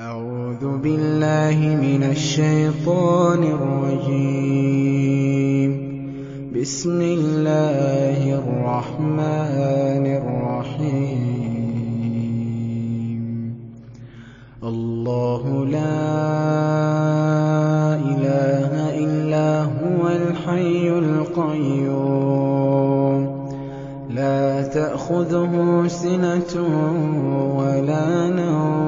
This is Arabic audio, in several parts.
أعوذ بالله من الشيطان الرجيم. بسم الله الرحمن الرحيم. الله لا إله إلا هو الحي القيوم. لا تأخذه سنة ولا نوم.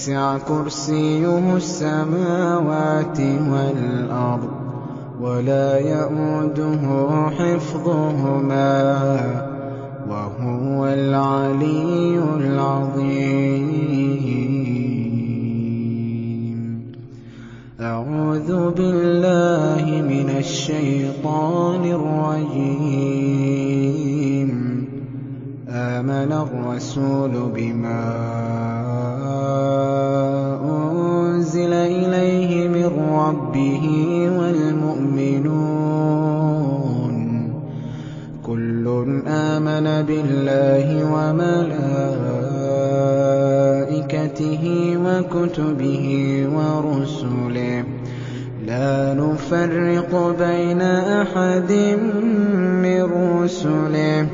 وسع كرسيه السماوات والأرض ولا يئوده حفظهما وهو العلي العظيم. أعوذ بالله من الشيطان الرجيم. آمن الرسول بما أنزل إليه من ربه والمؤمنون. كل آمن بالله وملائكته وكتبه ورسله. لا نفرق بين أحد من رسله.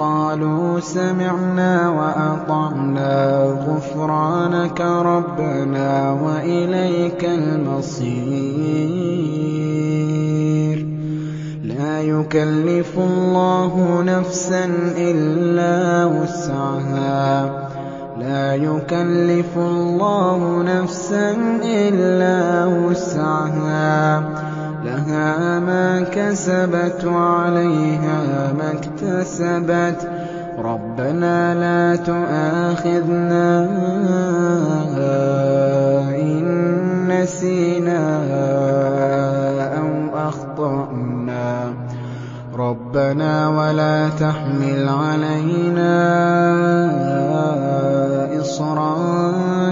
وقالوا سمعنا وأطعنا غفرانك ربنا وإليك المصير. لا يكلف الله نفسا إلا وسعها. لا يكلف الله نفسا إلا وسعها. ما كسبت وعليها ما اكتسبت. ربنا لا تؤاخذنا إن نسينا أو أخطأنا. ربنا ولا تحمل علينا إصرا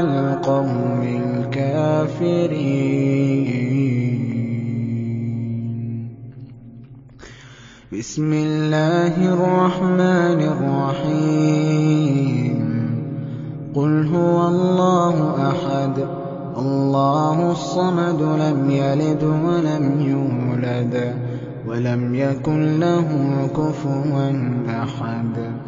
القوم الكافرين. بسم الله الرحمن الرحيم. قل هو الله أحد. الله الصمد لم يلد ولم يولد ولم يكن له كفوا أحد.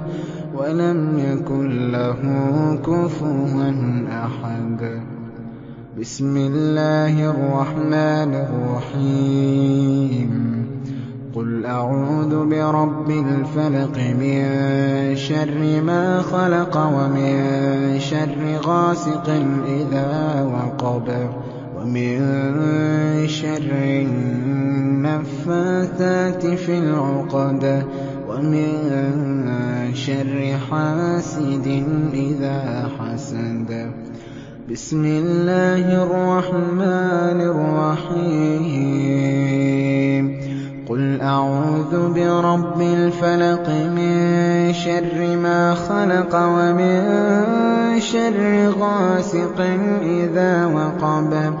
ولم يكن له كفوا أحد. بسم الله الرحمن الرحيم. قل أعوذ برب الفلق من شر ما خلق ومن شر غاسق إذا وقب ومن شر النفاثات في العقد. ومن شر حاسد إذا حسد. بسم الله الرحمن الرحيم. قُلْ أَعُوذُ بِرَبِّ الْفَلَقِ مِن شَرِّ مَا خَلَقَ وَمِن شَرِّ غَاسِقٍ إِذَا وَقَبَ.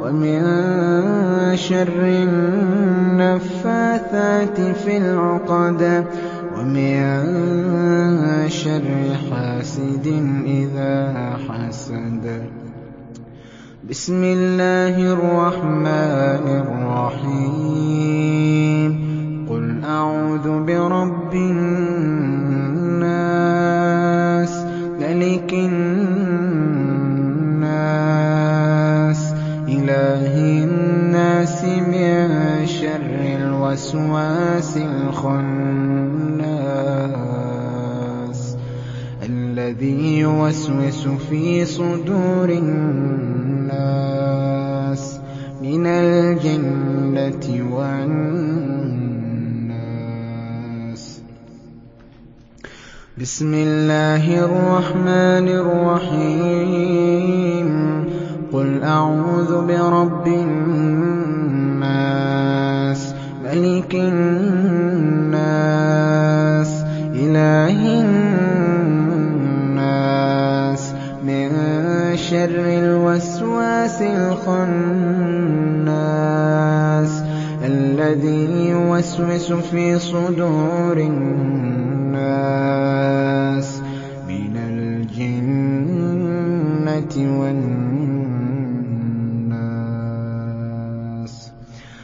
وَمِن شَرِّ النَّفَّاثَاتِ فِي الْعُقَدِ وَمِن شَرِّ حَاسِدٍ إِذَا حَسَدَ. بِسْمِ اللَّهِ الرَّحْمَٰنِ الرَّحِيمِ. قُلْ أَعُوذُ بِرَبِّ النَّاسِ الْوَسْوَاسِ الْخَنَّاسِ الَّذِي يُوَسْوِسُ فِي صُدُورِ النَّاسِ مِنَ الْجِنَّةِ وَالنَّاسِ. بِسْمِ اللَّهِ الرَّحْمَٰنِ الرَّحِيمِ. قُلْ أَعُوذُ بِرَبِّ النَّاسِ مَلِكِ النَّاسِ إِلَٰهِ النَّاسِ. مِن شَرِّ الْوَسْوَاسِ الْخَنَّاسِ الَّذِي يُوَسْوِسُ فِي صُدُورِ النَّاسِ. مِنَ الْجِنَّةِ وَالنَّاسِ.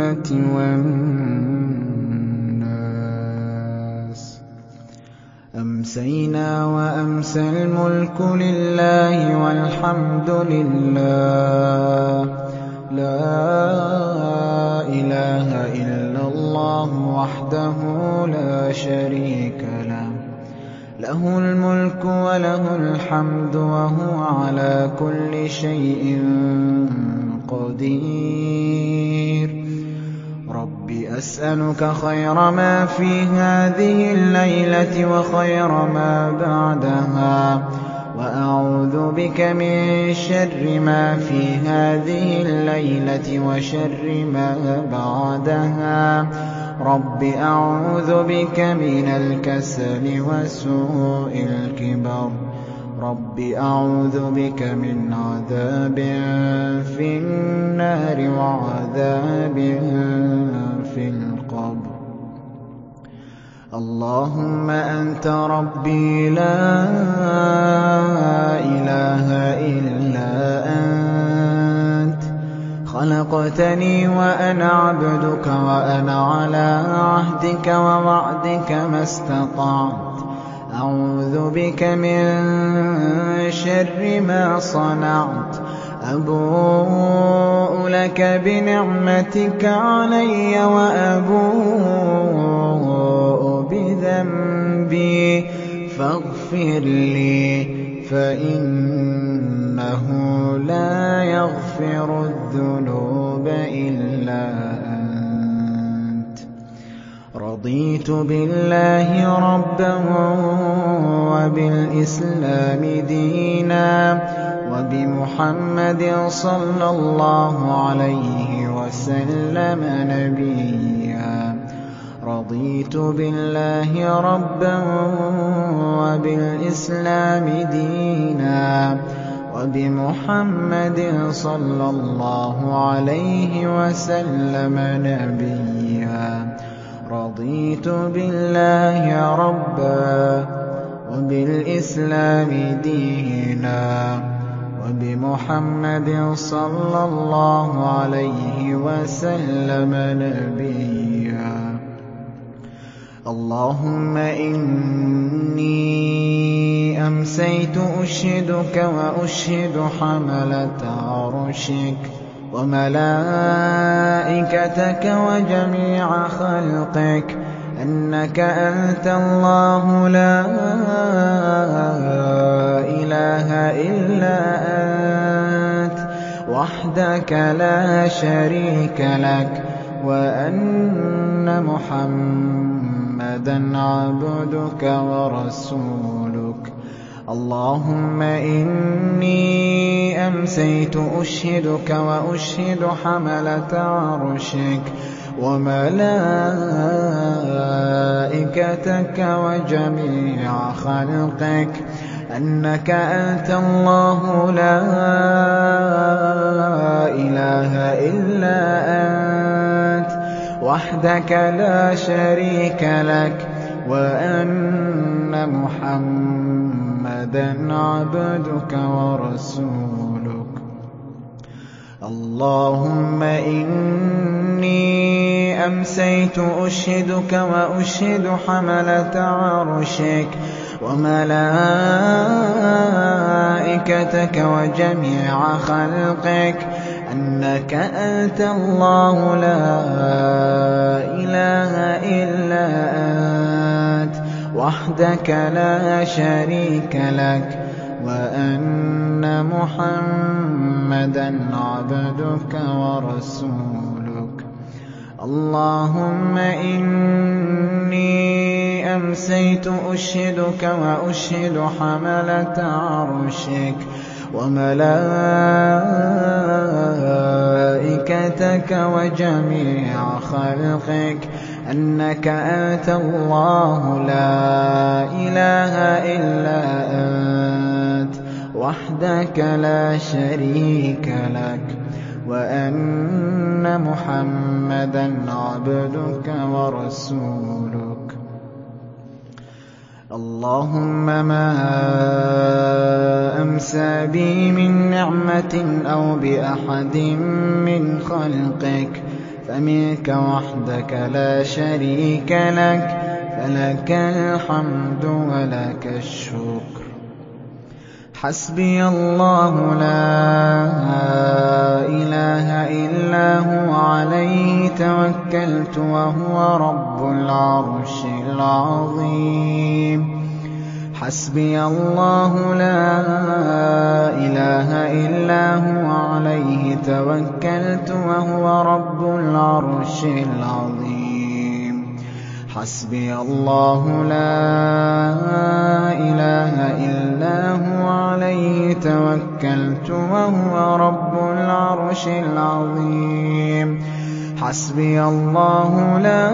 الْجِنَّةِ وَالنَّاسِ. أَمْسَيْنَا وَأَمْسَى الْمُلْكُ لِلَّهِ وَالْحَمْدُ لِلَّهِ. لَا إِلَٰهَ إِلَّا اللَّهُ وَحْدَهُ لَا شَرِيكَ لَهُ ۖ. لَهُ الْمُلْكُ وَلَهُ الْحَمْدُ وَهُوَ عَلَىٰ كُلِّ شَيْءٍ قَدِيرٌ. أَسْأَلُكَ خَيْرَ مَا فِي هَٰذِهِ اللَّيْلَةِ وَخَيْرَ مَا بَعْدَهَا. وَأَعُوذُ بِكَ مِن شَرِّ مَا فِي هَٰذِهِ اللَّيْلَةِ وَشَرِّ مَا بَعْدَهَا. رَبِّ أَعُوذُ بِكَ مِنَ الْكَسَلِ وَسُوءِ الْكِبَرِ. رَبِّ أَعُوذُ بِكَ مِنْ عَذَابٍ فِي النَّارِ وَعَذَابٍ فِي الْقَبْرِ اللَّهُمَّ أَنتَ رَبِّي لَا إِلَٰهَ إِلَّا أَنتَ خَلَقْتَنِي وَأَنَا عَبْدُكَ وَأَنَا عَلَىٰ عَهْدِكَ وَوَعْدِكَ مَا اسْتَطَعْتُ أَعُوذُ بِكَ مِن شَرِّ مَا صَنَعْتُ. أَبُوءُ لَكَ بِنِعْمَتِكَ عَلَيَّ وَأَبُوءُ بِذَنبِي. فَاغْفِرْ لِي فَإِنَّهُ لَا يَغْفِرُ الذُّنُوبَ إِلَّا أَنتَ رَضِيتُ بِاللَّهِ رَبًّا وَبِالْإِسْلَامِ دِينًا وَبِمُحَمَّدٍ صَلَّى اللَّهُ عَلَيْهِ وَسَلَّمَ نَبِيًّا. رَضِيتُ بِاللَّهِ رَبًّا وَبِالْإِسْلَامِ دِينًا وَبِمُحَمَّدٍ صَلَّى اللَّهُ عَلَيْهِ وَسَلَّمَ نَبِيًّا. رَضِيتُ بِاللَّهِ رَبًّا وَبِالْإِسْلَامِ دِينًا وَبِمُحَمَّدٍ صَلَّى اللَّهُ عَلَيْهِ وَسَلَّمَ نَبِيًّا. اللهم إني أمسيت أشهدك وأشهد حملة عرشك وملائكتك وجميع خلقك أنك أنت الله لا إله إلا أنت وحدك لا شريك لك وأن محمدا عبدك ورسولك اللهم إني أمسيت أشهدك وأشهد حملة عرشك وملائكتك وجميع خلقك أنك أنت الله لا إله إلا أنت وحدك لا شريك لك وأن محمدا عبدك ورسولك. اللهم إني أمسيت أشهدك وأشهد حملة عرشك وملائكتك وجميع خلقك. أنك أنت الله لا إله إلا أنت. وحدك لا شريك لك وأن محمدا عبدك ورسولك. اللهم إني أمسيت أشهدك وأشهد حملة عرشك وملائكتك وجميع خلقك. أنك أنت الله لا إله إلا أنت وحدك لا شريك لك وأن محمدا عبدك ورسولك. اللهم ما أمسى بي من نعمة أو بأحد من خلقك فمنك وحدك لا شريك لك فلك الحمد ولك الشكر. حسبي الله لا إله إلا هو عليه توكلت وهو رب العرش العظيم. حسبي الله لا إله إلا هو عليه توكلت وهو رب العرش العظيم. حسبي الله لا إله إلا هو عليه توكلت وهو رب العرش العظيم. حسبي الله لا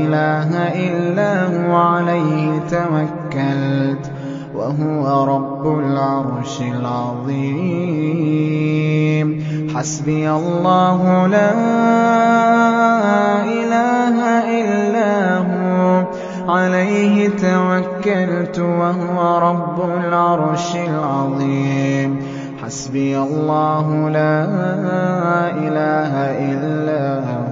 إله إلا هو عليه توكلت وهو رب العرش العظيم. حسبي الله لا إله إلا هو. عليه توكلت وهو رب العرش العظيم. حسبي الله لا إله إلا هو.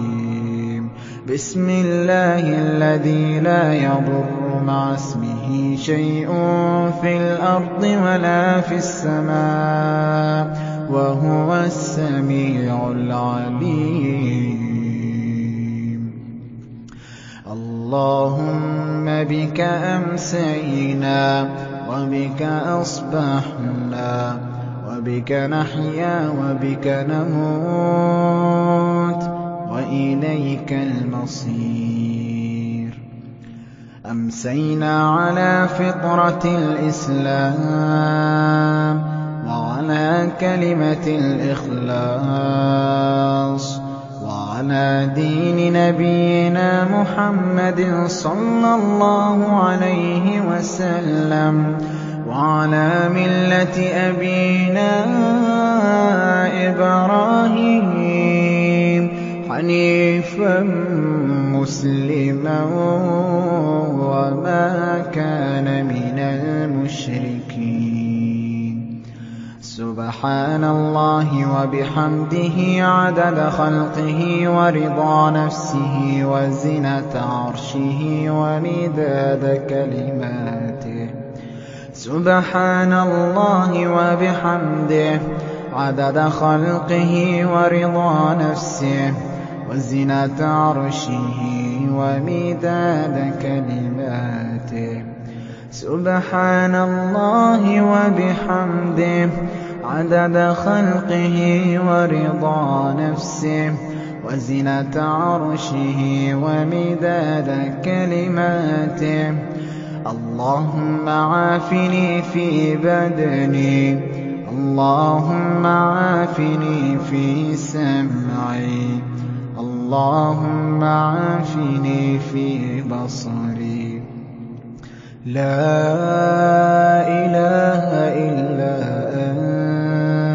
بسم الله الذي لا يضر مع اسمه شيء في الأرض ولا في السماء وهو السميع العليم. اللهم بك أمسينا وبك أصبحنا وبك نحيا وبك نموت. وإليك المصير. أمسينا على فطرة الإسلام وعلى كلمة الإخلاص وعلى دين نبينا محمد صلى الله عليه وسلم وعلى ملة أبينا إبراهيم. حنيفا مسلما وما كان من المشركين. سبحان الله وبحمده عدد خلقه ورضا نفسه وزنة عرشه ومداد كلماته. سبحان الله وبحمده عدد خلقه ورضا نفسه وزنة عرشه ومداد كلماته. سبحان الله وبحمده عدد خلقه ورضا نفسه وزنة عرشه ومداد كلماته. اللهم عافني في بدني اللهم عافني في سمعي. اللهم عافني في بصري. لا إله إلا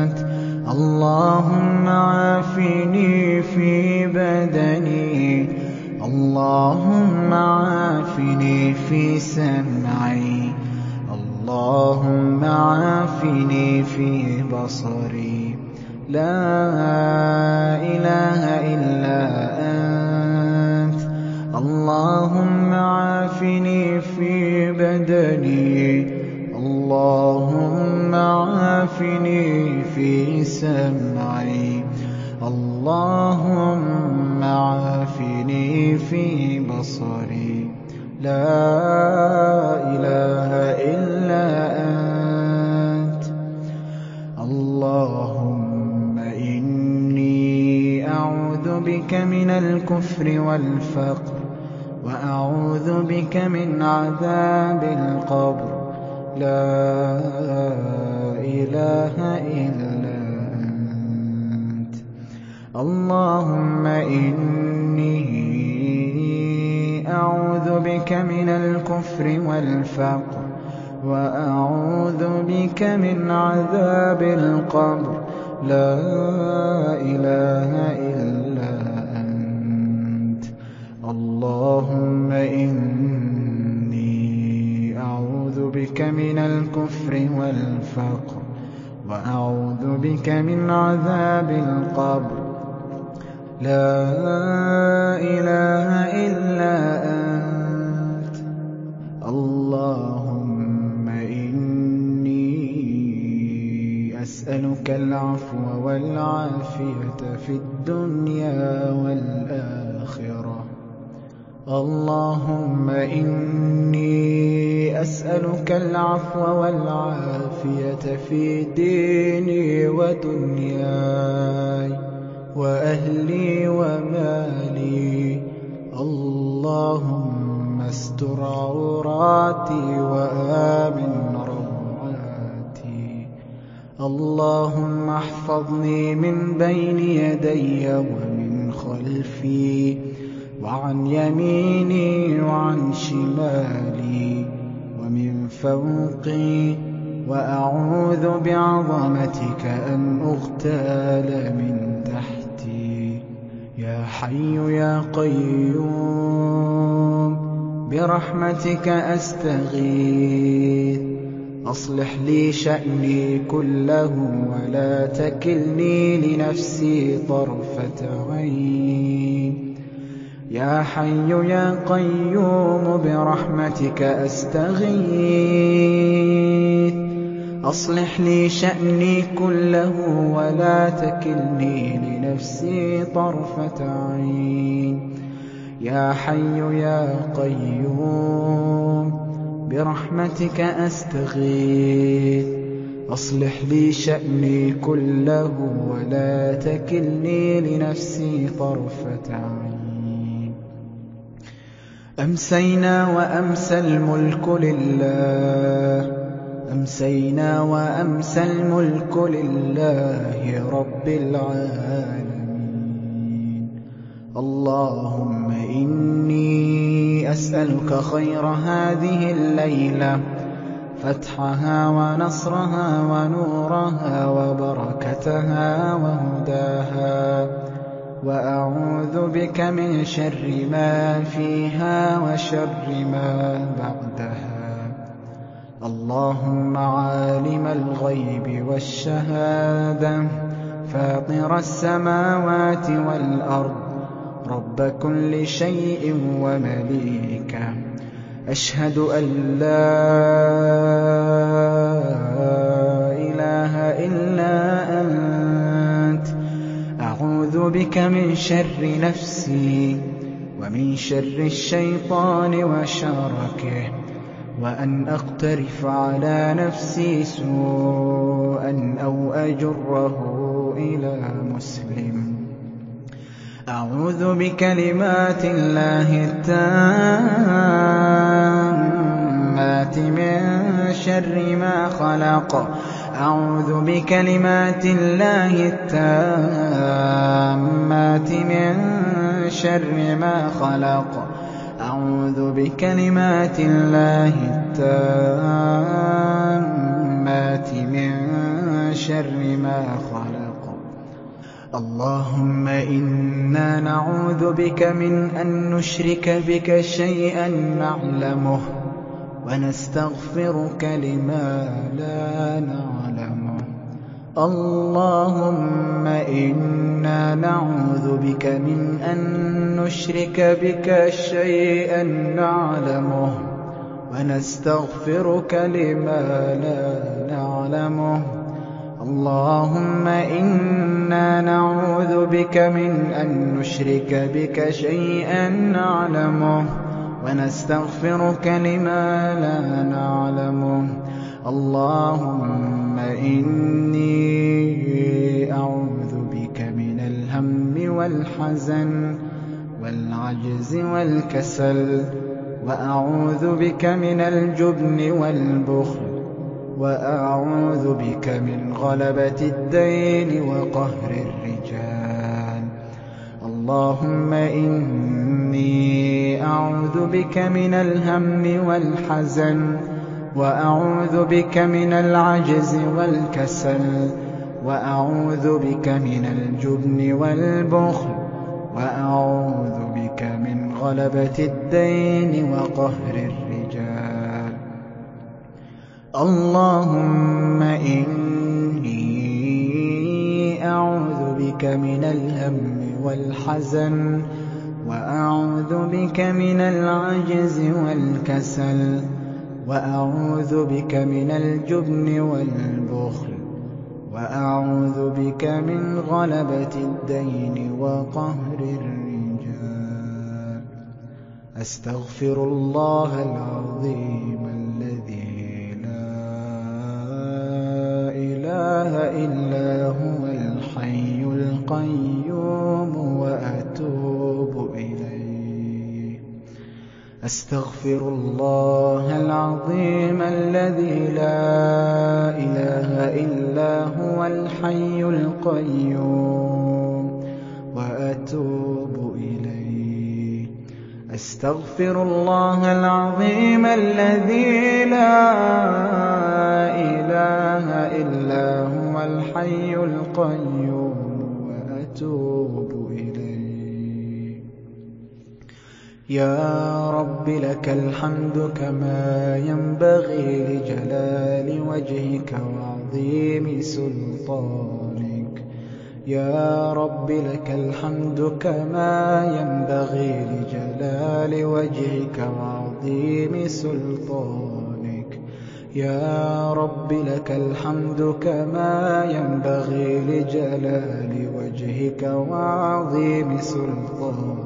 أنت. اللهم عافني في بدني. اللهم عافني في سمعي. اللهم عافني في بصري. لا إله إلا أنت. اللهم عافني في بدني. اللهم عافني في سمعي. اللهم عافني في بصري. لا إله إلا أنت. اللهم بك من الكفر والفقر وأعوذ بك من عذاب القبر. لا إله إلا أنت. اللهم إني أعوذ بك من الكفر والفقر وأعوذ بك من عذاب القبر. لا إله إلا اللهم إني أعوذ بك من الكفر والفقر وأعوذ بك من عذاب القبر. لا إله إلا أنت. اللهم إني أسألك العفو والعافية في الدنيا والآخرة. اللهم إني أسألك العفو والعافية في ديني ودنياي وأهلي ومالي. اللهم استر عوراتي وآمن روعاتي. اللهم احفظني من بين يدي ومن خلفي. وعن يميني وعن شمالي ومن فوقي وأعوذ بعظمتك أن أغتال من تحتي. يا حي يا قيوم برحمتك أستغيث. أصلح لي شأني كله ولا تكلني لنفسي طرفة عين. يا حي يا قيوم برحمتك أستغيث. أصلح لي شأني كله ولا تكلني لنفسي طرفة عين. يا حي يا قيوم برحمتك أستغيث. أصلح لي شأني كله ولا تكلني لنفسي طرفة عين. أمسينا وأمسى الملك لله. أمسينا وأمسى الملك لله رب العالمين. اللهم إني أسألك خير هذه الليلة فتحها ونصرها ونورها وبركتها وهداها. وأعوذ بك من شر ما فيها وشر ما بعدها. اللهم عالم الغيب والشهادة فاطر السماوات والأرض رب كل شيء ومليكه أشهد أن لا إله إلا أنت. أعوذ بك من شر نفسي ومن شر الشيطان وشركه وأن أقترف على نفسي سوءا أو أجره إلى مسلم. أعوذ بكلمات الله التامات من شر ما خلق أعوذ بكلمات الله التامات من شر ما خلق. أعوذ بكلمات الله التامات من شر ما خلق. اللهم إنا نعوذ بك من أن نشرك بك شيئا نعلمه. ونستغفرك لما لا نعلمه اللهم إنا نعوذ بك من أن نشرك بك شيئا نعلمه ونستغفرك لما لا نعلمه. اللهم إنا نعوذ بك من أن نشرك بك شيئا نعلمه. ونستغفرك لما لا نعلمه اللهم إني أعوذ بك من الهم والحزن والعجز والكسل وأعوذ بك من الجبن والبخل وأعوذ بك من غلبة الدين وقهر الرجال. اللهم إني أعوذ بك من الهم والحزن وأعوذ بك من العجز والكسل وأعوذ بك من الجبن والبخل وأعوذ بك من غلبة الدين وقهر الرجال. اللهم إني أعوذ بك من الهم والحزن وأعوذ بك من العجز والكسل وأعوذ بك من الجبن والبخل وأعوذ بك من غلبة الدين وقهر الرجال. أستغفر الله العظيم الذي لا إله إلا هو الحي القيوم. أستغفر الله العظيم الذي لا إله إلا هو الحي القيوم وأتوب إليه. أستغفر الله العظيم الذي لا إله إلا هو الحي القيوم. يا رب لك الحمد كما ينبغي لجلال وجهك وعظيم سلطانك. يا رب لك الحمد كما ينبغي لجلال وجهك وعظيم سلطانك. يا رب لك الحمد كما ينبغي لجلال وجهك وعظيم سلطانك.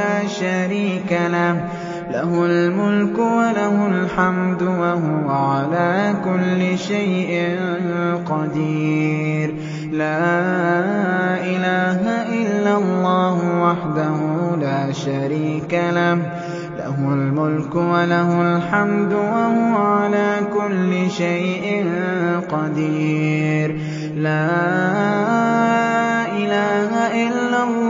لا شريك له. له الملك وله الحمد وهو على كل شيء قدير. لا إله إلا الله وحده لا شريك له. له الملك وله الحمد وهو على كل شيء قدير. لا إله إلا الله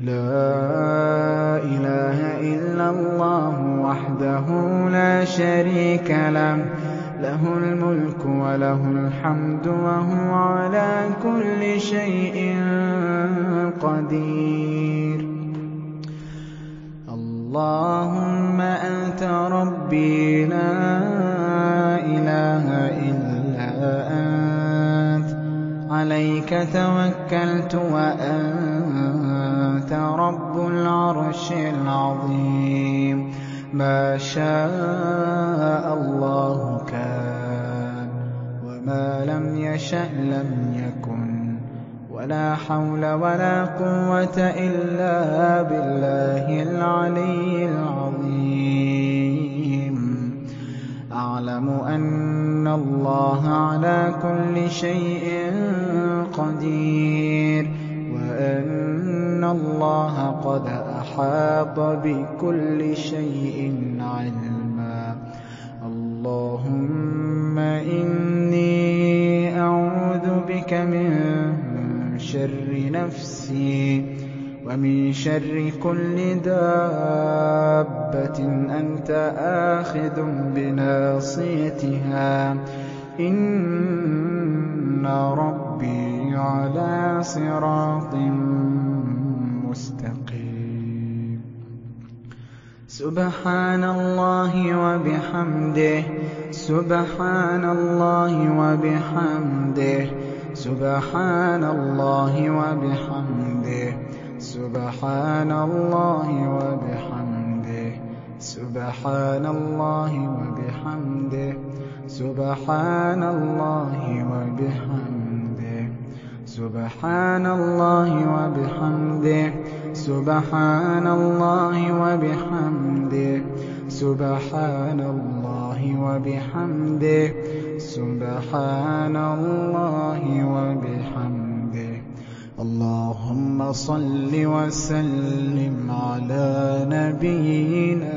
لا إله إلا الله وحده لا شريك له له الملك وله الحمد وهو على كل شيء قدير. اللهم أنت ربي لا إله إلا أنت عليك توكلت وأنت رب العرش العظيم ما شاء الله كان وما لم يشأ لم يكن ولا حول ولا قوة إلا بالله العلي العظيم. أعلم أن الله على كل شيء قدير. وأن الله قد أحاط بكل شيء علما. اللهم إني أعوذ بك من شر نفسي ومن شر كل دابة أنت آخذ بناصيتها. إن ربي على صراط مستقيم. سبحان الله وبحمده سبحان الله وبحمده سبحان الله وبحمده سبحان الله وبحمده سبحان الله وبحمده سبحان الله وبحمده. سبحان الله وبحمده سبحان الله وبحمده سبحان الله وبحمده سبحان الله وبحمده. اللهم صل وسلم على نبينا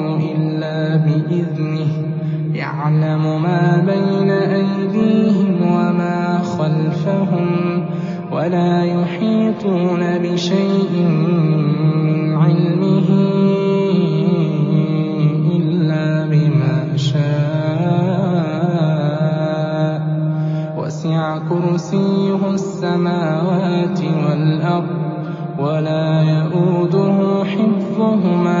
بإذنه. يعلم ما بين أيديهم وما خلفهم ولا يحيطون بشيء من علمه إلا بما شاء. وسع كرسيه السماوات والأرض ولا يئوده حفظهما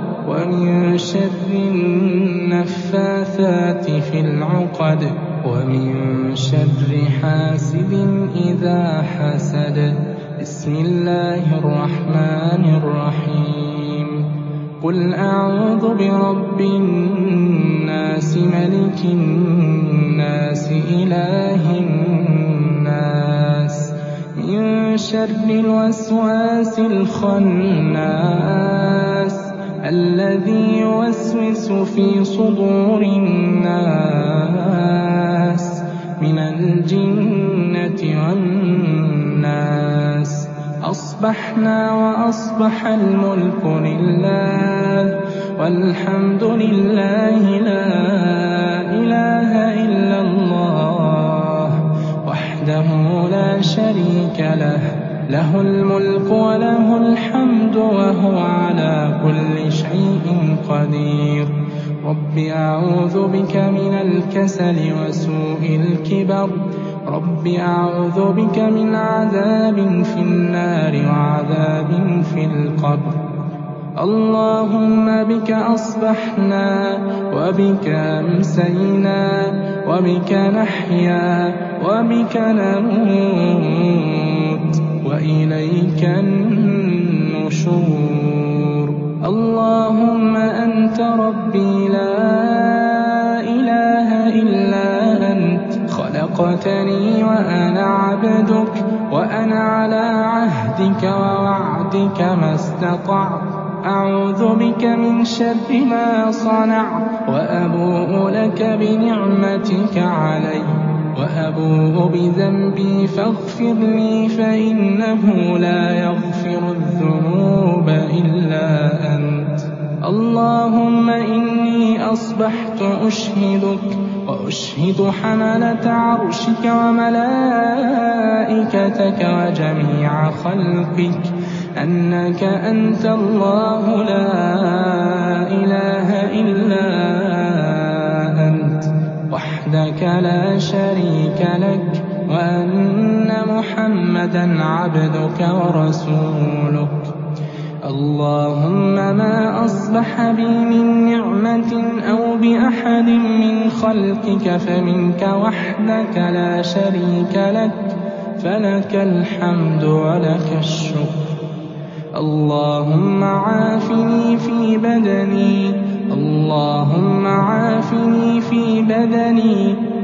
ومن شر النفاثات في العقد ومن شر حاسد إذا حسد. بسم الله الرحمن الرحيم. قل أعوذ برب الناس ملك الناس إله الناس. من شر الوسواس الخناس. الذي يوسوس في صدور الناس من الجنة والناس. أصبحنا وأصبح الملك لله والحمد لله لا إله إلا الله وحده لا شريك له. له الملك وله الحمد وهو على كل شيء قدير. رب أعوذ بك من الكسل وسوء الكبر. رب أعوذ بك من عذاب في النار وعذاب في القبر. اللهم بك أصبحنا وبك أمسينا وبك نحيا وبك نموت. وإليك النشور. اللهم أنت ربي لا إله إلا أنت. خلقتني وأنا عبدك وأنا على عهدك ووعدك ما استطعت. أعوذ بك من شر ما صنعت وأبوء لك بنعمتك علي. وأبوء بذنبي فاغفر لي فإنه لا يغفر الذنوب إلا أنت. اللهم إني أصبحت أشهدك وأشهد حملة عرشك وملائكتك وجميع خلقك. أنك أنت الله لا إله إلا أنت وحدك لا شريك لك وأن محمدا عبدك ورسولك. اللهم ما أصبح بي من نعمة أو بأحد من خلقك فمنك وحدك لا شريك لك فلك الحمد ولك الشكر. اللهم عافني في بدني اللهم عافني في بدني.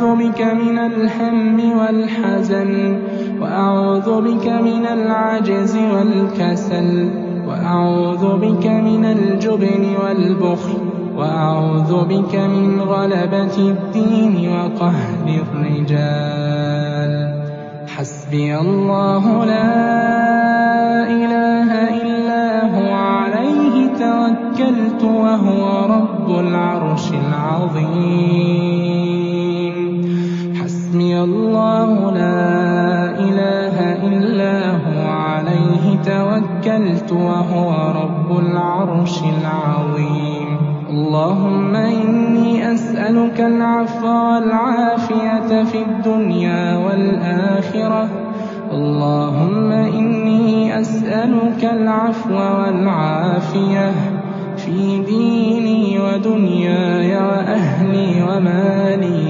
أعوذ بك من الهم والحزن وأعوذ بك من العجز والكسل وأعوذ بك من الجبن والبخل وأعوذ بك من غلبة الدين وقهر الرجال. حسبي الله لا إله إلا هو عليه توكلت وهو رب العرش العظيم. حسبي الله لا إله إلا هو عليه توكلت وهو رب العرش العظيم. اللهم إني أسألك العفو والعافية في الدنيا والآخرة. اللهم إني أسألك العفو والعافية في ديني ودنياي وأهلي ومالي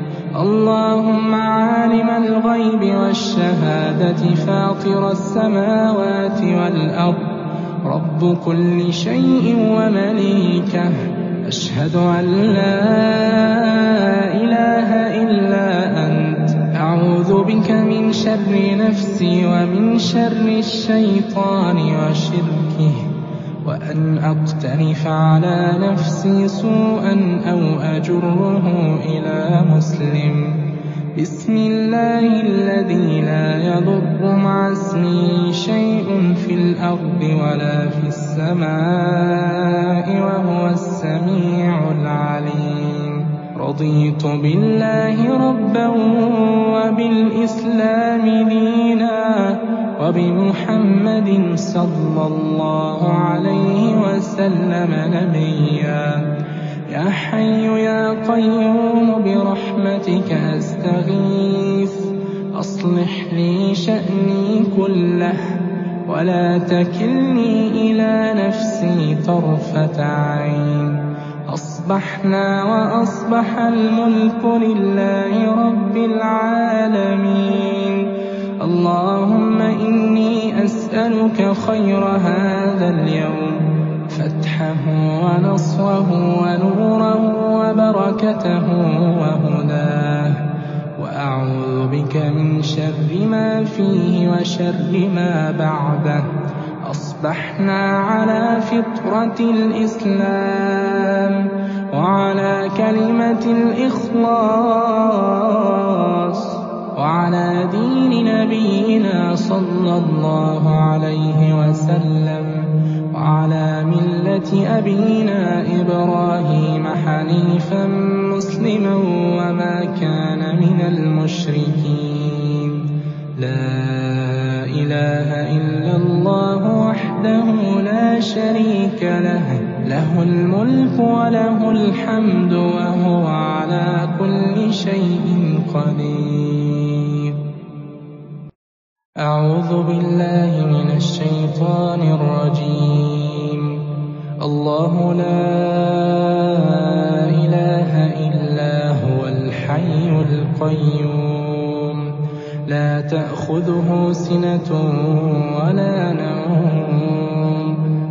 اللهم عالم الغيب والشهادة فاطر السماوات والأرض. رب كل شيء ومليكه. أشهد أن لا إله إلا أنت. أعوذ بك من شر نفسي ومن شر الشيطان وشركه. وأن أقترف على نفسي سوءا أو أجره إلى مسلم. بسم الله الذي لا يضر مع اسمه شيء في الأرض ولا في السماء وهو السميع العليم. رضيت بالله ربا وبالإسلام دينا وبمحمد صلى الله عليه وسلم نبيا. يا حي يا قيوم برحمتك أستغيث أصلح لي شأني كله ولا تكلني إلى نفسي طرفة عين. أصبحنا وأصبح الملك لله رب العالمين. اللهم إني أسألك خير هذا اليوم. فتحه ونصره ونوره وبركته وهداه. وأعوذ بك من شر ما فيه وشر ما بعده. أصبحنا على فطرة الإسلام وعلى كلمة الإخلاص وعلى دين نبينا صلى الله عليه وسلم وعلى ملة أبينا إبراهيم حنيفا مسلما وما كان من المشركين. لا إله إلا الله وحده لا شريك له. له الملك وله الحمد وهو على كل شيء قدير. أعوذ بالله من الشيطان الرجيم. الله لا إله إلا هو الحي القيوم. لا تأخذه سنة ولا نوم.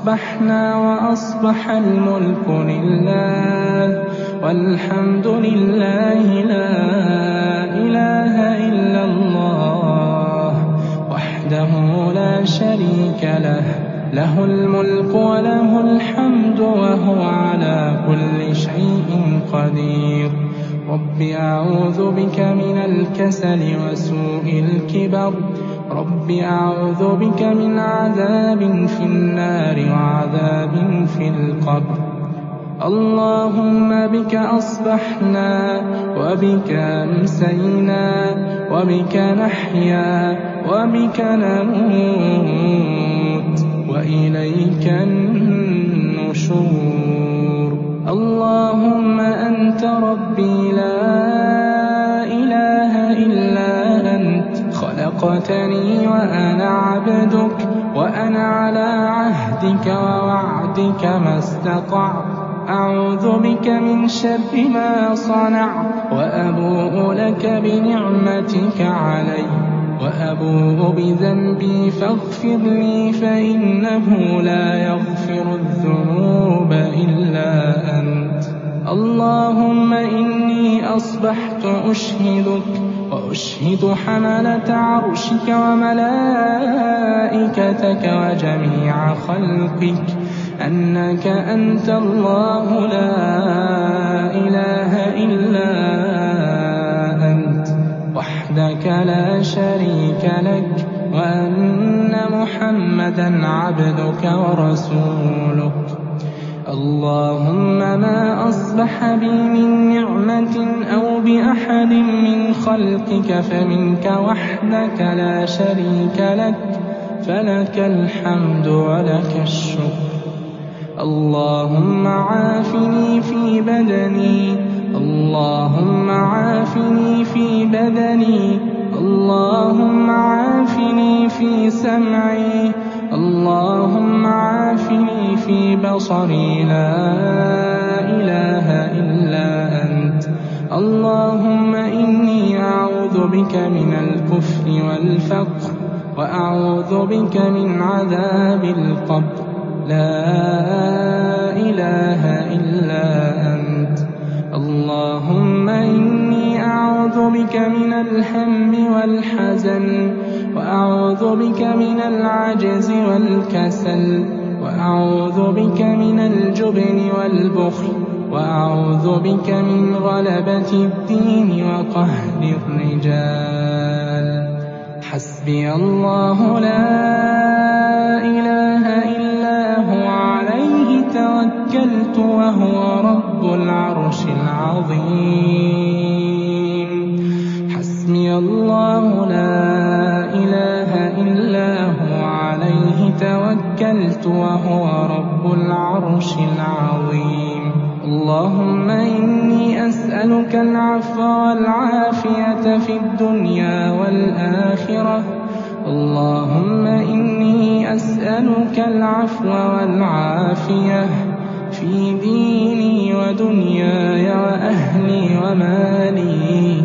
أصبحنا وأصبح الملك لله والحمد لله لا إله إلا الله وحده لا شريك له له الملك وله الحمد وهو على كل شيء قدير. رب أعوذ بك من الكسل وسوء الكبر رب أعوذ بك من عذاب في النار وعذاب في القبر. اللهم بك أصبحنا وبك أمسينا وبك نحيا وبك نموت وإليك النشور. اللهم أنت ربي لا إله إلا خلقتني وأنا عبدك وأنا على عهدك ووعدك ما استطعت. أعوذ بك من شر ما صنعت وأبوء لك بنعمتك علي. وأبوء بذنبي فاغفر لي فإنه لا يغفر الذنوب إلا أنت. اللهم إني أصبحت أشهدك وأشهد حملة عرشك وملائكتك وجميع خلقك أنك أنت الله لا إله إلا أنت وحدك لا شريك لك وأن محمدا عبدك ورسولك اللهم ما أصبح بي من نعمة أو بأحد من خلقك فمنك وحدك لا شريك لك فلك الحمد ولك الشكر. اللهم عافني في بدني اللهم عافني في بدني اللهم عافني في سمعي اللهم عافني في بصري لا إله إلا أنت. اللهم إني أعوذ بك من الكفر والفقر وأعوذ بك من عذاب القبر. لا إله إلا أنت. اللهم إني أعوذ بك من الهم والحزن وأعوذ بك من العجز والكسل. وأعوذ بك من الجبن والبخل وأعوذ بك من غلبة الدين وقهر الرجال. حسبي الله لا إله إلا هو عليه توكلت وهو رب العرش العظيم. حسبي الله لا إله إلا هو عليه توكلت وهو رب العرش العظيم. اللهم إني أسألك العفو والعافية في الدنيا والآخرة. اللهم إني أسألك العفو والعافية في ديني ودنياي وأهلي ومالي.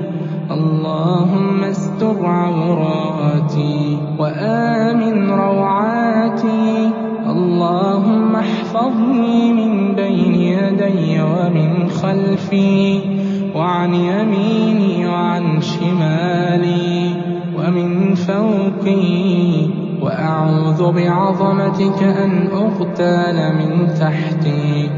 اللهم استر عوراتي وآمن روعاتي احفظني من بين يدي ومن خلفي وعن يميني وعن شمالي ومن فوقي وأعوذ بعظمتك أن أغتال من تحتي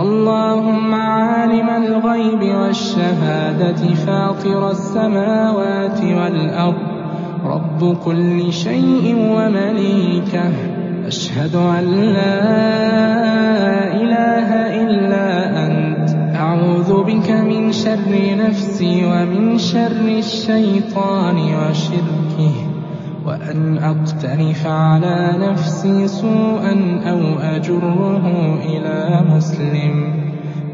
اللهم عالم الغيب والشهادة فاطر السماوات والأرض رب كل شيء ومليكه أشهد أن لا إله إلا أنت. أعوذ بك من شر نفسي ومن شر الشيطان وشركه وأن أقترف على نفسي سوءا أو أجره إلى مسلم.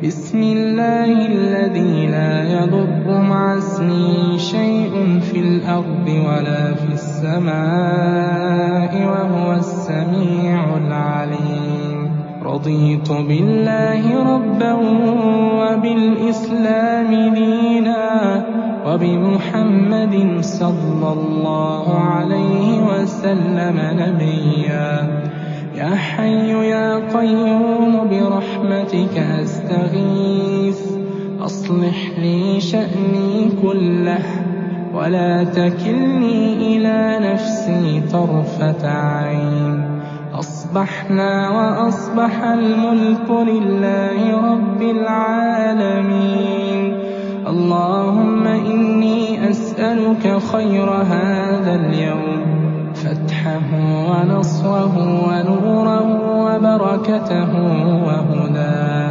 بسم الله الذي لا يضر مع اسمه شيء في الأرض ولا في السماء وهو السميع العليم. رضيت بالله ربا وبالإسلام دينا وبمحمد صلى الله عليه وسلم نبيا. يا حي يا قيوم برحمتك أستغيث. أصلح لي شأني كله. ولا تكلني إلى نفسي طرفة عين. أصبحنا وأصبح الملك لله رب العالمين. اللهم إني أسألك خير هذا اليوم. فتحه ونصره ونوره وبركته وهداه.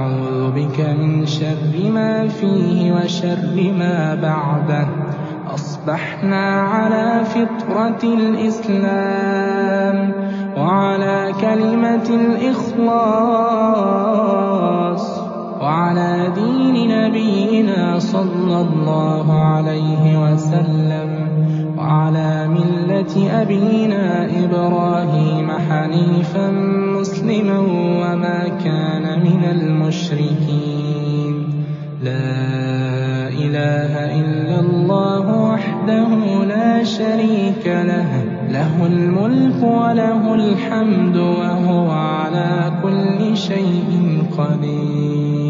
وأعوذ بك من شر ما فيه وشر ما بعده. أصبحنا على فطرة الإسلام وعلى كلمة الإخلاص وعلى دين نبينا صلى الله عليه وسلم. وعلى مِلَّةِ أَبِينَا إِبْرَاهِيمَ حَنِيفًا مُّسْلِمًا وَمَا كَانَ مِنَ الْمُشْرِكِينَ. لَا إِلَٰهَ إِلَّا اللَّهُ وَحْدَهُ لَا شَرِيكَ لَهُ ۖ لَهُ الْمُلْكُ وَلَهُ الْحَمْدُ وَهُوَ عَلَىٰ كُلِّ شَيْءٍ قَدِيرٌ.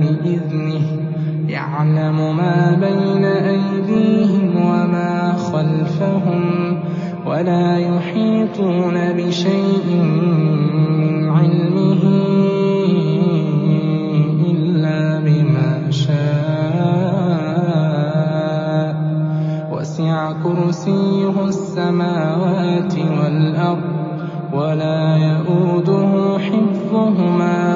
بإذنه يعلم ما بين أيديهم وما خلفهم ولا يحيطون بشيء من علمه إلا بما شاء. وسع كرسيه السماوات والأرض ولا يئوده حفظهما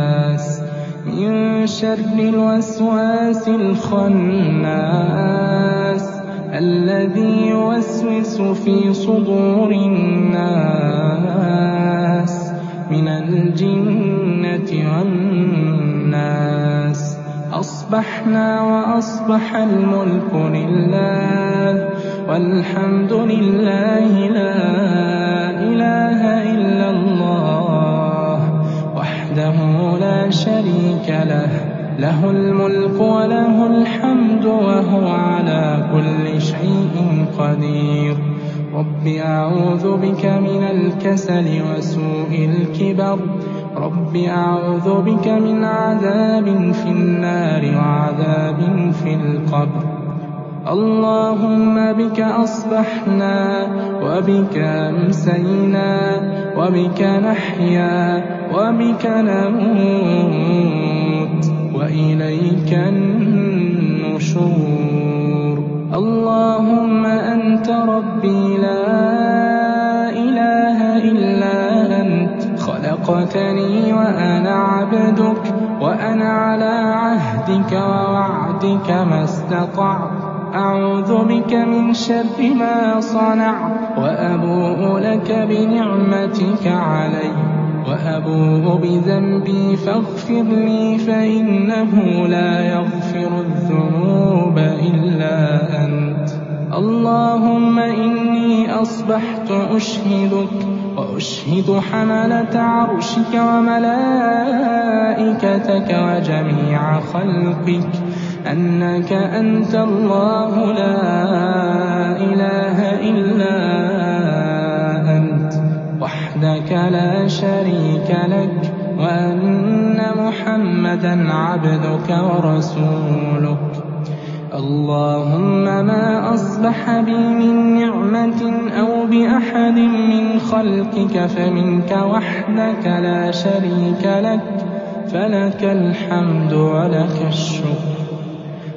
من شر الوسواس الخناس الذي يوسوس في صدور الناس من الجنة والناس. أصبحنا وأصبح الملك لله والحمد لله لا إله إلا الله. وحده لا شريك له له الملك وله الحمد وهو على كل شيء قدير. رب أعوذ بك من الكسل وسوء الكبر رب أعوذ بك من عذاب في النار وعذاب في القبر. اللهم بك أصبحنا وبك أمسينا وبك نحيا وبك نموت وإليك النشور. اللهم أنت ربي لا إله إلا أنت. خلقتني وأنا عبدك وأنا على عهدك ووعدك ما استطعت. أعوذ بك من شر ما صنعت وأبوء لك بنعمتك علي وأبوء بذنبي فاغفر لي فإنه لا يغفر الذنوب إلا أنت. اللهم إني أصبحت أشهدك وأشهد حملة عرشك وملائكتك وجميع خلقك. أنك أنت الله لا إله إلا أنت. وحدك لا شريك لك وأن محمدا عبدك ورسولك. اللهم ما أصبح بي من نعمة أو بأحد من خلقك فمنك وحدك لا شريك لك. فلك الحمد ولك الشكر.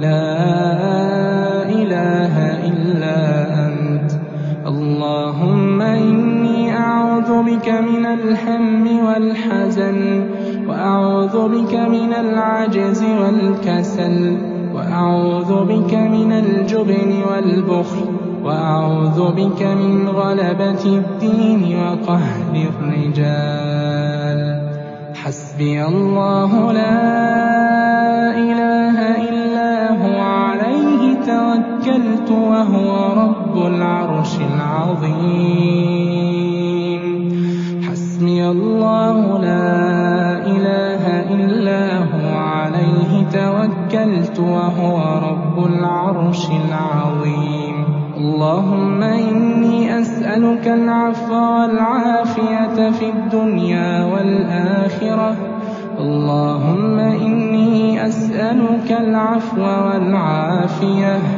لا إله إلا أنت. اللهم إني أعوذ بك من الهم والحزن وأعوذ بك من العجز والكسل وأعوذ بك من الجبن والبخل وأعوذ بك من غلبة الدين وقهر الرجال. حسبي الله لا وهو رب العرش العظيم. حسبي الله لا إله إلا هو عليه توكلت وهو رب العرش العظيم. اللهم إني أسألك العفو والعافية في الدنيا والآخرة. اللهم إني أسألك العفو والعافية.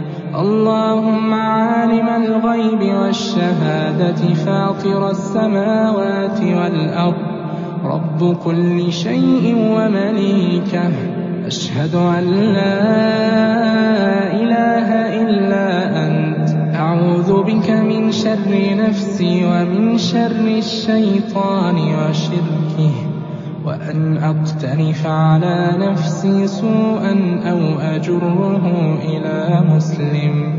اللهم عالم الغيب والشهادة فاطر السماوات والأرض. رب كل شيء ومليكه. أشهد أن لا إله إلا أنت. أعوذ بك من شر نفسي ومن شر الشيطان وشركه. وأن أقترف على نفسي سوءا أو أجره إلى مسلم.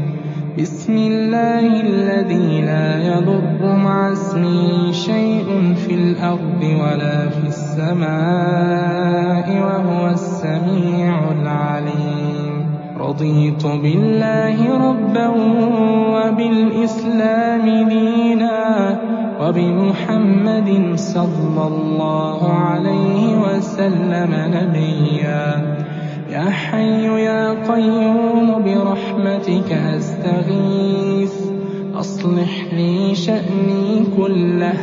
بسم الله الذي لا يضر مع اسمه شيء في الأرض ولا في السماء وهو السميع العليم. رضيت بالله ربا وبالإسلام دينا وبمحمد صلى الله عليه وسلم نبيا. يا حي يا قيوم برحمتك أستغيث. أصلح لي شأني كله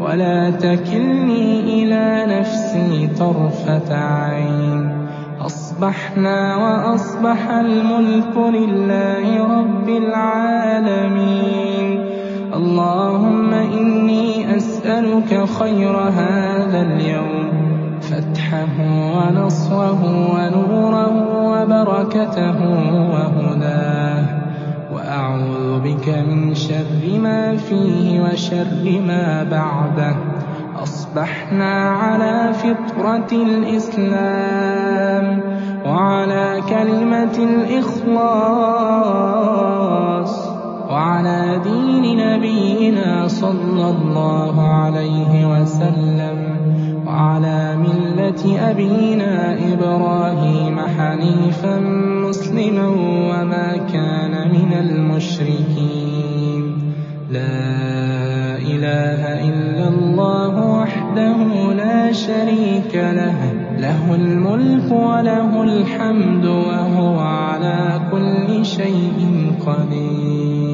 ولا تكلني إلى نفسي طرفة عين. أصبحنا وأصبح الملك لله رب العالمين. اللهم إني أسألك خير هذا اليوم. فتحه ونصره ونوره وبركته وهداه. وأعوذ بك من شر ما فيه وشر ما بعده. أصبحنا على فطرة الإسلام وعلى كلمة الإخلاص. وعلى دين نبينا صلى الله عليه وسلم وعلى ملة أبينا إبراهيم حنيفا مسلما وما كان من المشركين. لا إله إلا الله وحده لا شريك له له الملك وله الحمد وهو على كل شيء قدير.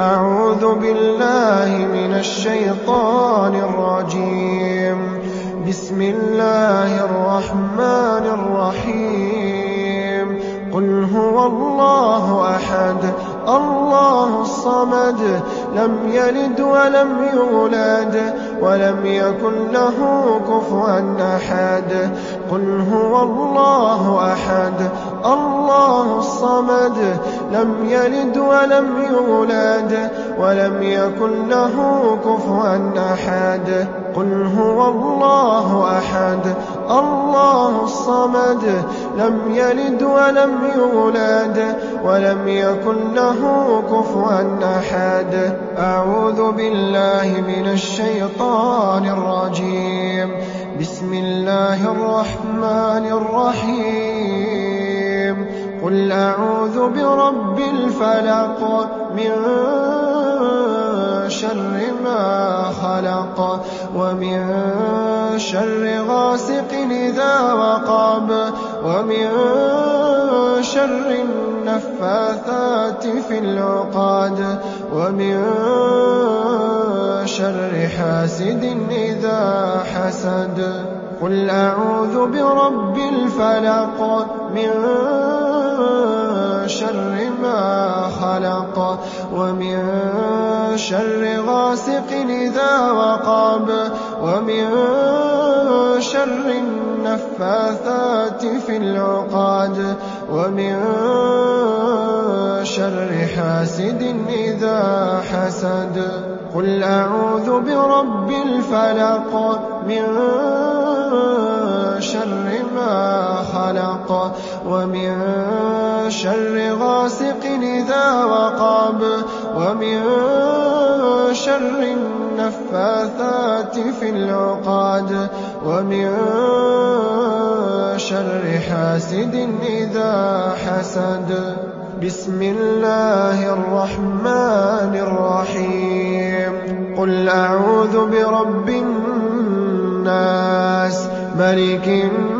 أعوذ بالله من الشيطان الرجيم. بسم الله الرحمن الرحيم. قل هو الله أحد الله الصمد لم يلد ولم يولد ولم يكن له كفوا أحد. قل هو الله أحد الله الصمد لم يلد ولم يولد ولم يكن له كفوا أحد. قل هو الله أحد. الله الصمد لم يلد ولم يولد ولم يكن له كفوا أحد. أعوذ بالله من الشيطان الرجيم. بسم الله الرحمن الرحيم. قل أعوذ برب الفلق من شر ما خلق ومن شر غاسق إذا وقب ومن شر النفاثات في العقاد ومن شر حاسد إذا حسد قل أعوذ برب الفلق من شر ما خلق ومن شر غاسق إذا وقب ومن شر النفاثات في العقاد ومن شر حاسد إذا حسد قل أعوذ برب الفلق من شر خلق ومن شر غاسق إذا وقب ومن شر النفاثات في العقاد ومن شر حاسد إذا حسد. بسم الله الرحمن الرحيم. قل أعوذ برب الناس ملك الناس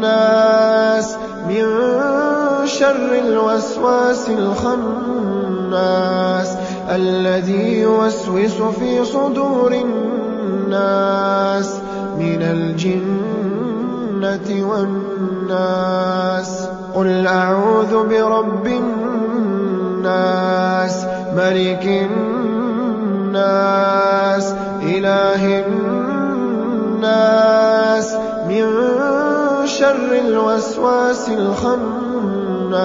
الناس من شر الوسواس الخناس الذي يوسوس في صدور الناس من الجنة والناس. قل أعوذ برب الناس ملك الناس إله الناس. شر الوسواس الخناس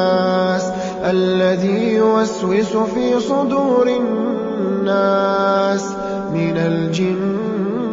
الذي يوسوس في صدور الناس من الجنة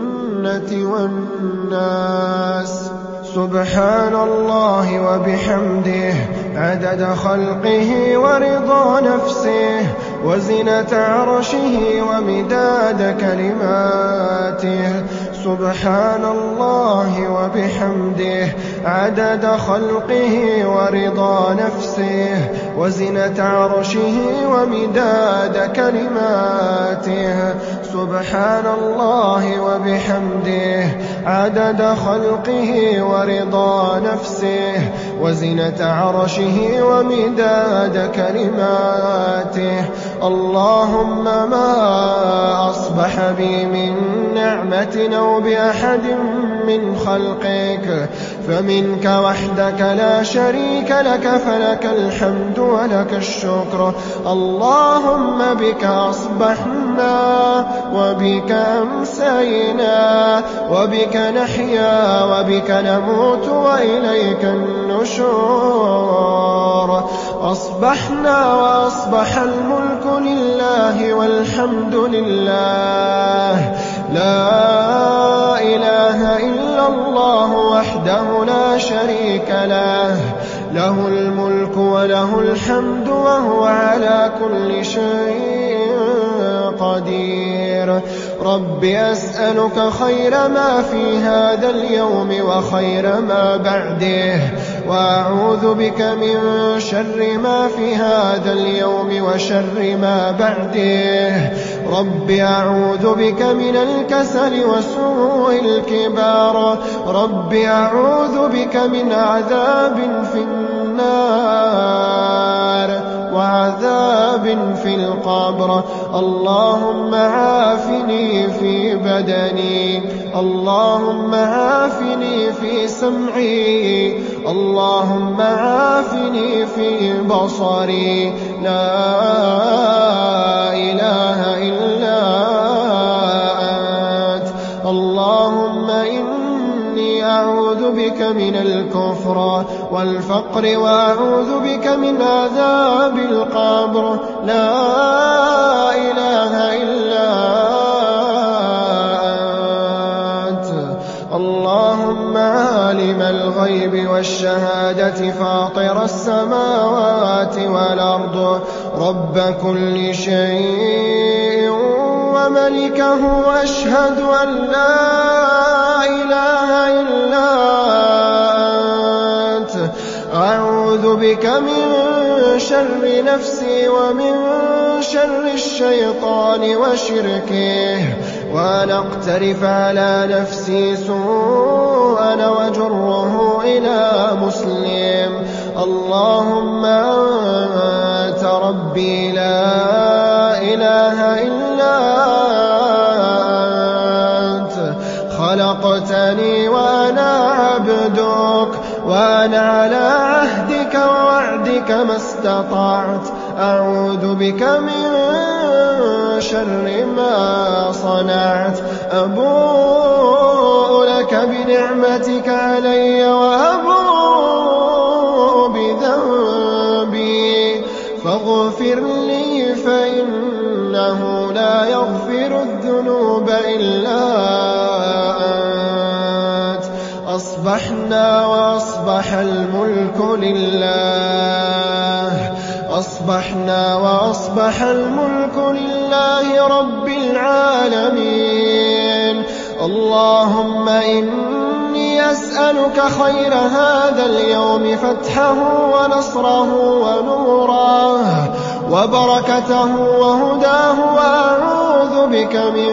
والناس. سبحان الله وبحمده عدد خلقه ورضا نفسه وزنة عرشه ومداد كلماته. سبحان الله وبحمده عدد خلقه ورضا نفسه وزنة عرشه ومداد كلماته. سبحان الله وبحمده. عدد خلقه ورضا نفسه وزنة عرشه ومداد كلماته. اللهم ما أصبح بي من نعمة أو بأحد من خلقك. فمنك وحدك لا شريك لك فلك الحمد ولك الشكر. اللهم بك أصبحنا وبك أمسينا وبك نحيا وبك نموت وإليك النشور. أصبحنا وأصبح الملك لله والحمد لله. لا إله إلا الله وحده لا شريك له. له الملك وله الحمد وهو على كل شيء قدير. رب أسألك خير ما في هذا اليوم وخير ما بعده. وأعوذ بك من شر ما في هذا اليوم وشر ما بعده. رب أعوذ بك من الكسل وسوء الكبار. رب أعوذ بك من عذاب في النار. وعذاب في القبر. اللهم عافني في بدني. اللهم عافني في سمعي. اللهم عافني في بصري. لا إله إلا أنت إني أعوذ بك من الكفر والفقر وأعوذ بك من عذاب القبر. لا إله إلا أنت. اللهم عالم الغيب والشهادة فاطر السماوات والأرض. رب كل شيء وملكه أشهد أن لا إله إلا أنت. أعوذ بك من شر نفسي ومن شر الشيطان وشركه. وأن أقترف على نفسي سوءا وجره إلى مسلم. اللهم أنت ربي لا إله إلا خلقتني وأنا عبدك وأنا على عهدك ووعدك ما استطعت. أعوذ بك من شر ما صنعت. أبوء لك بنعمتك علي وأبوء أصبحنا وأصبح الملك لله. أصبحنا وأصبح الملك لله رب العالمين. اللهم إني أسألك خير هذا اليوم فتحه ونصره ونوره وبركته وهداه. وأعوذ بك من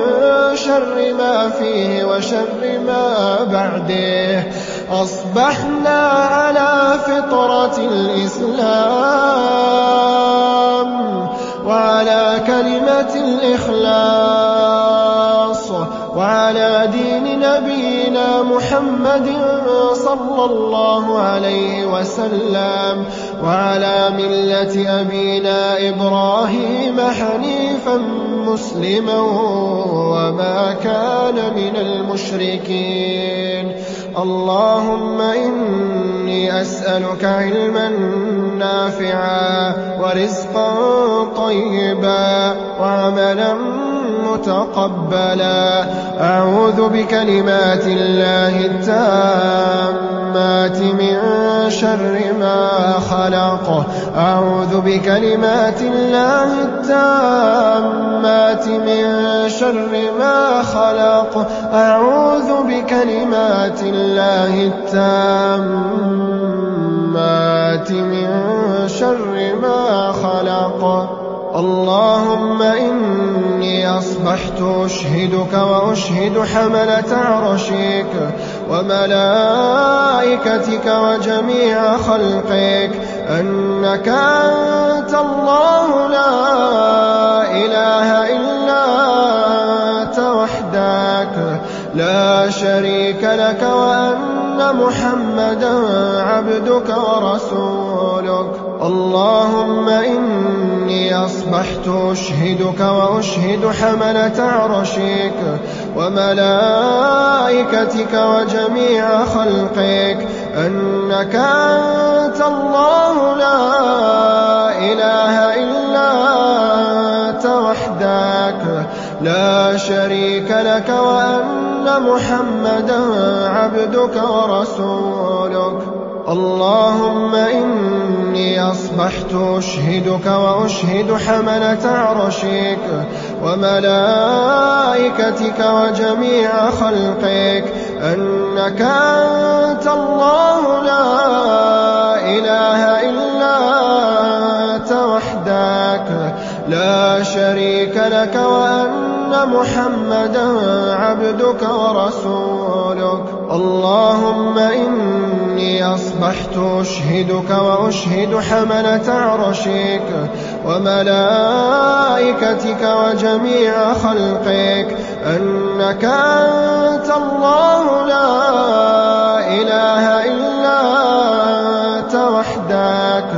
شر ما فيه وشر ما بعده. أصبحنا على فطرة الإسلام وعلى كلمة الإخلاص وعلى دين نبينا محمد صلى الله عليه وسلم وعلى ملة أبينا إبراهيم حنيفا مسلما وما كان من المشركين اللهم إني أسألك علما نافعا ورزقا طيبا وعملا متقبلا أعوذ بكلمات الله التامات من شر ما خلق. أعوذ بكلمات الله التامات من شر ما خلق. أعوذ بكلمات الله التامات من شر ما خلق. اللهم إني أصبحت أشهدك وأشهد حملة عرشك وملائكتك وجميع خلقك. أنك أنت الله لا إله إلا أنت وحدك. لا شريك لك وأن محمدا عبدك ورسولك. اللهم إني أصبحت أشهدك وأشهد حملة عرشك وملائكتك وجميع خلقك أنك أنت الله لا إله إلا أنت وحدك لا شريك لك وأن محمدا عبدك ورسولك. اللهم إني أصبحت أشهدك وأشهد حملة عرشك وملائكتك وجميع خلقك. أنك أنت الله لا إله إلا أنت وحدك. لا شريك لك وأن محمدا عبدك ورسولك. اللهم إني أصبحت أشهدك وأشهد حملة عرشك وملائكتك وجميع خلقك أنك أنت الله لا إله إلا أنت وحدك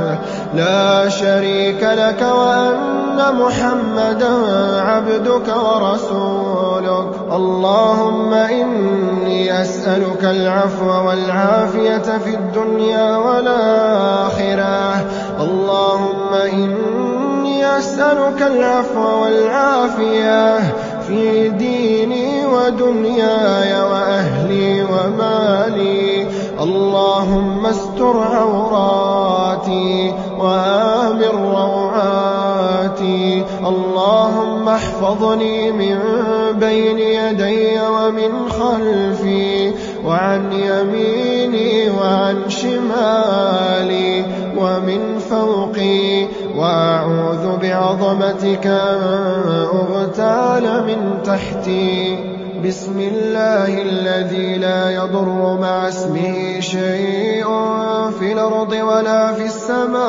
لا شريك لك وأن محمدا عبدك ورسولك. اللهم إني أسألك العفو والعافية في الدنيا والآخرة. اللهم إني أسألك العفو والعافية في ديني ودنياي وأهلي ومالي. اللهم استر عوراتي وآمن روعاتي. اللهم احفظني من بين يدي ومن خلفي وعن يميني وعن شمالي ومن فوقي. وأعوذ بعظمتك أن أغتال من تحتي. بسم الله الذي لا يضر مع اسمه شيء في الأرض ولا في السماء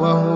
وهو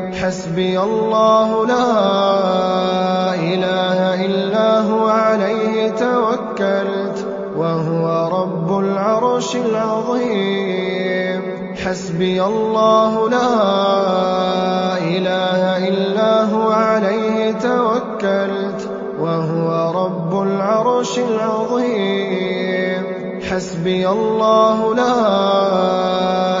حسبي الله لا إله إلا هو عليه توكلت وهو رب العرش العظيم. حسبي الله لا إله إلا هو عليه توكلت وهو رب العرش العظيم. حسبي الله لا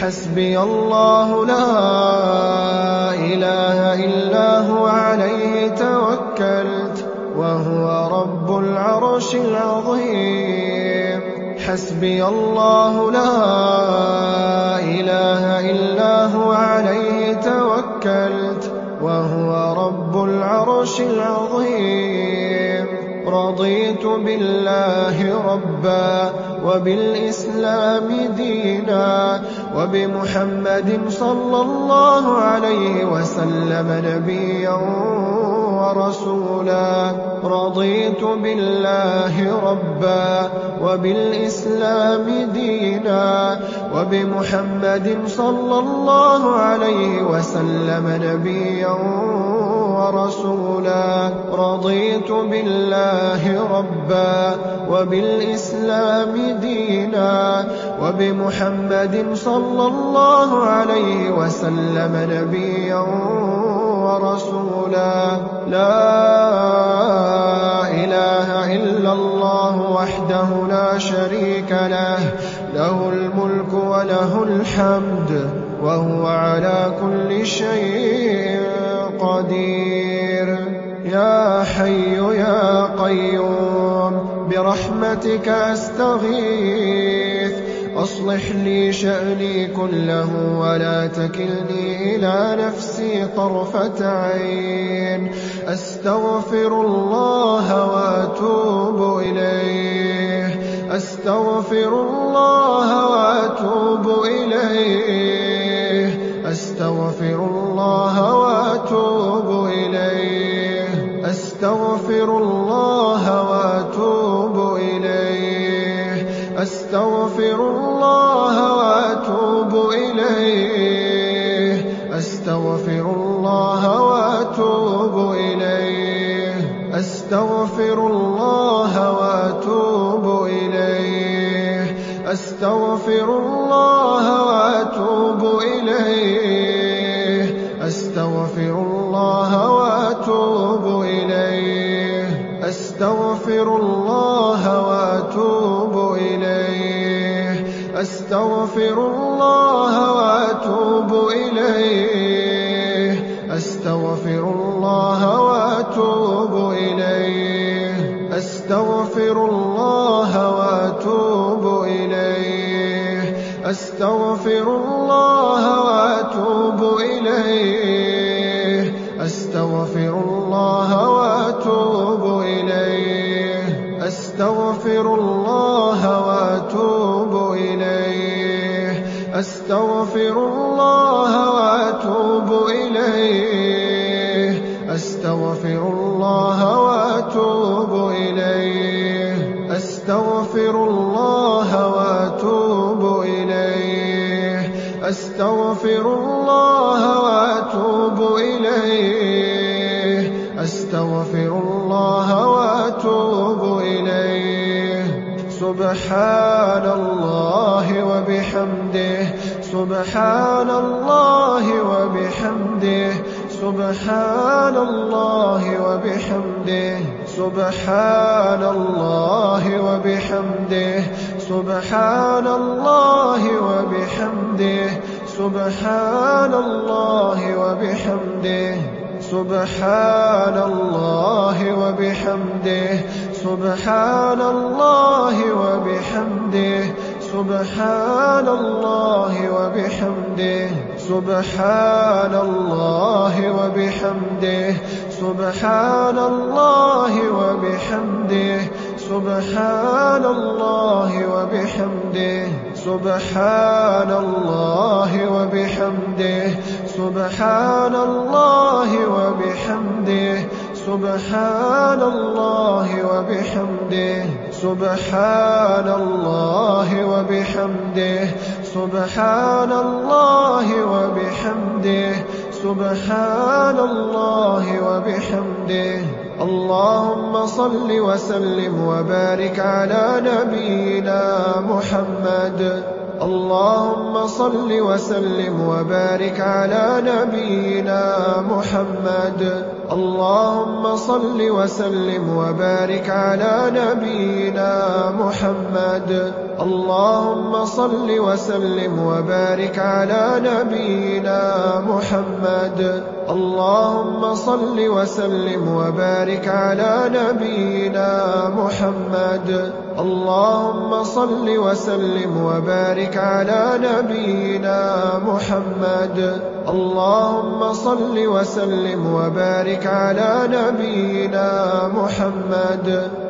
حسبي الله لا إله إلا هو عليه توكلت وهو رب العرش العظيم. حسبي الله لا إله إلا هو عليه توكلت وهو رب العرش العظيم. رضيت بالله ربا وبالإسلام دينا وبمحمد صلى الله عليه وسلم نبيا ورسولا. رضيت بالله ربا وبالإسلام دينا. وبمحمد صلى الله عليه وسلم نبيا ورسولا. رضيت بالله ربا وبالإسلام دينا. وبمحمد صلى الله عليه وسلم نبيا ورسولا. لا إله إلا الله وحده لا شريك له. له الملك وله الحمد وهو على كل شيء قدير. يا حي يا قيوم برحمتك أستغيث. أصلح لي شأني كله ولا تكلني إلى نفسي طرفة عين. أستغفر الله وأتوب إليه. أستغفر الله وأتوب إليه. أستغفر الله وأتوب إليه. أستغفر الله وأتوب إليه. أستغفر الله إليه. أستغفر الله وأتوب إليه. أستغفر الله وأتوب إليه. أستغفر الله وأتوب إليه. أستغفر الله وأتوب إليه. أستغفر الله وأتوب إليه. أستغفر الله وأتوب إليه. أستغفر الله وأتوب إليه. أستغفر الله وأتوب إليه. أستغفر الله وأتوب إليه. إليه. أستغفر الله وأتوب إليه. أستغفر الله وأتوب إليه. أستغفر الله وأتوب إليه. أستغفر الله وأتوب إليه. سبحان الله وبحمده. سبحان الله وبحمده. سبحان الله وبحمده سبحان الله وبحمده سبحان الله وبحمده سبحان الله وبحمده سبحان الله وبحمده سبحان الله وبحمده سبحان الله وبحمده. سبحان الله وبحمده سبحان الله وبحمده سبحان الله وبحمده سبحان الله وبحمده سبحان الله وبحمده سبحان الله وبحمده سبحان الله وبحمده سبحان الله وبحمده سبحان الله وبحمده. اللهم صل وسلم وبارك على نبينا محمد. اللهم صل وسلم وبارك على نبينا محمد. اللهم صل وسلم وبارك على نبينا محمد. اللهم صل وسلم وبارك على نبينا محمد. اللهم صل وسلم وبارك على نبينا محمد. اللهم صل وسلم وبارك على نبينا محمد. اللهم صل وسلم وبارك على نبينا محمد.